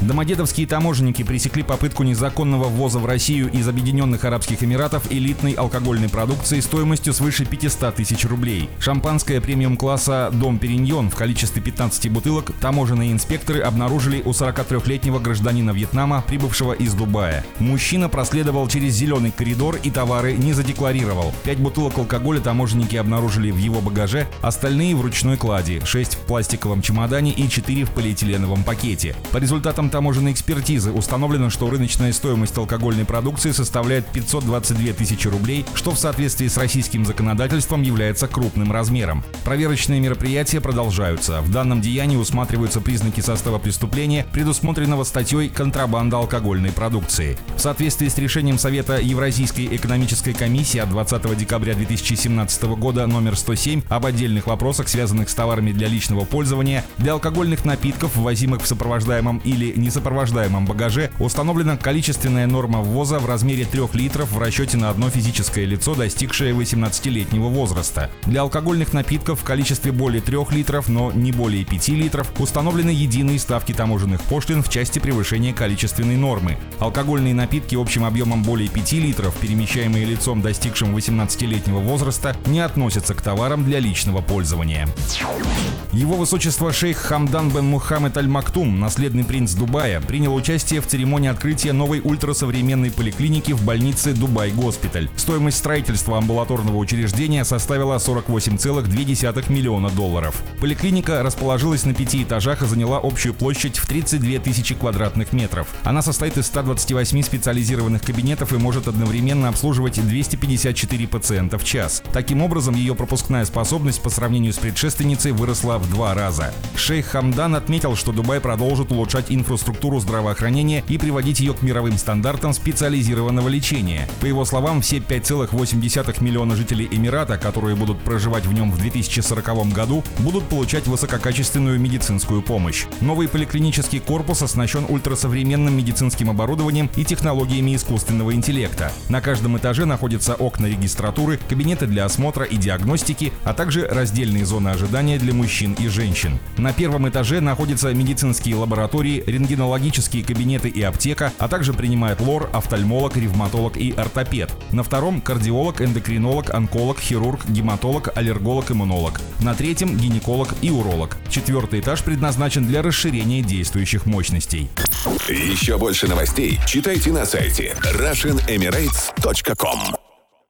Домодедовские таможенники пресекли попытку незаконного ввоза в Россию из Объединенных Арабских Эмиратов элитной алкогольной продукции стоимостью свыше 500 тысяч рублей. Шампанское премиум-класса «Дом Периньон» в количестве 15 бутылок таможенные инспекторы обнаружили у 43-летнего гражданина Вьетнама, прибывшего из Дубая. Мужчина проследовал через зеленый коридор и товары не задекларировал. Пять бутылок алкоголя таможенники обнаружили в его багаже, остальные в ручной кладе, 6 в пластиковом чемодане и 4 в полиэтиленовом пакете. По результатам таможенной экспертизы установлено, что рыночная стоимость алкогольной продукции составляет 522 тысячи рублей, что в соответствии с российским законодательством является крупным размером. Проверочные мероприятия продолжаются. В данном деянии усматриваются признаки состава преступления, предусмотренного статьей «Контрабанда алкогольной продукции». В соответствии с решением Совета Евразийской экономической комиссии от 20 декабря 2017 года номер 107 об отдельных вопросах, связанных с товарами для личного пользования, для алкогольных напитков, ввозимых в сопровождаемом или несопровождаемом багаже установлена количественная норма ввоза в размере 3 литров в расчете на одно физическое лицо, достигшее 18-летнего возраста. Для алкогольных напитков в количестве более 3 литров, но не более 5 литров, установлены единые ставки таможенных пошлин в части превышения количественной нормы. Алкогольные напитки общим объемом более 5 литров, перемещаемые лицом, достигшим 18-летнего возраста, не относятся к товарам для личного пользования. Его высочество шейх Хамдан бен Мухаммед Аль-Мактум, наследный принц Дубая, Дубая принял участие в церемонии открытия новой ультрасовременной поликлиники в больнице Дубай Госпиталь. Стоимость строительства амбулаторного учреждения составила 48,2 миллиона долларов. Поликлиника расположилась на пяти этажах и заняла общую площадь в 32 тысячи квадратных метров. Она состоит из 128 специализированных кабинетов и может одновременно обслуживать 254 пациента в час. Таким образом, ее пропускная способность по сравнению с предшественницей выросла в два раза. Шейх Хамдан отметил, что Дубай продолжит улучшать инфраструктуру инфраструктуру здравоохранения и приводить ее к мировым стандартам специализированного лечения. По его словам, все 5,8 миллиона жителей Эмирата, которые будут проживать в нем в 2040 году, будут получать высококачественную медицинскую помощь. Новый поликлинический корпус оснащен ультрасовременным медицинским оборудованием и технологиями искусственного интеллекта. На каждом этаже находятся окна регистратуры, кабинеты для осмотра и диагностики, а также раздельные зоны ожидания для мужчин и женщин. На первом этаже находятся медицинские лаборатории, рентген рентгенологические кабинеты и аптека, а также принимает лор, офтальмолог, ревматолог и ортопед. На втором – кардиолог, эндокринолог, онколог, хирург, гематолог, аллерголог, иммунолог. На третьем – гинеколог и уролог. Четвертый этаж предназначен для расширения действующих мощностей. Еще больше новостей читайте на сайте RussianEmirates.com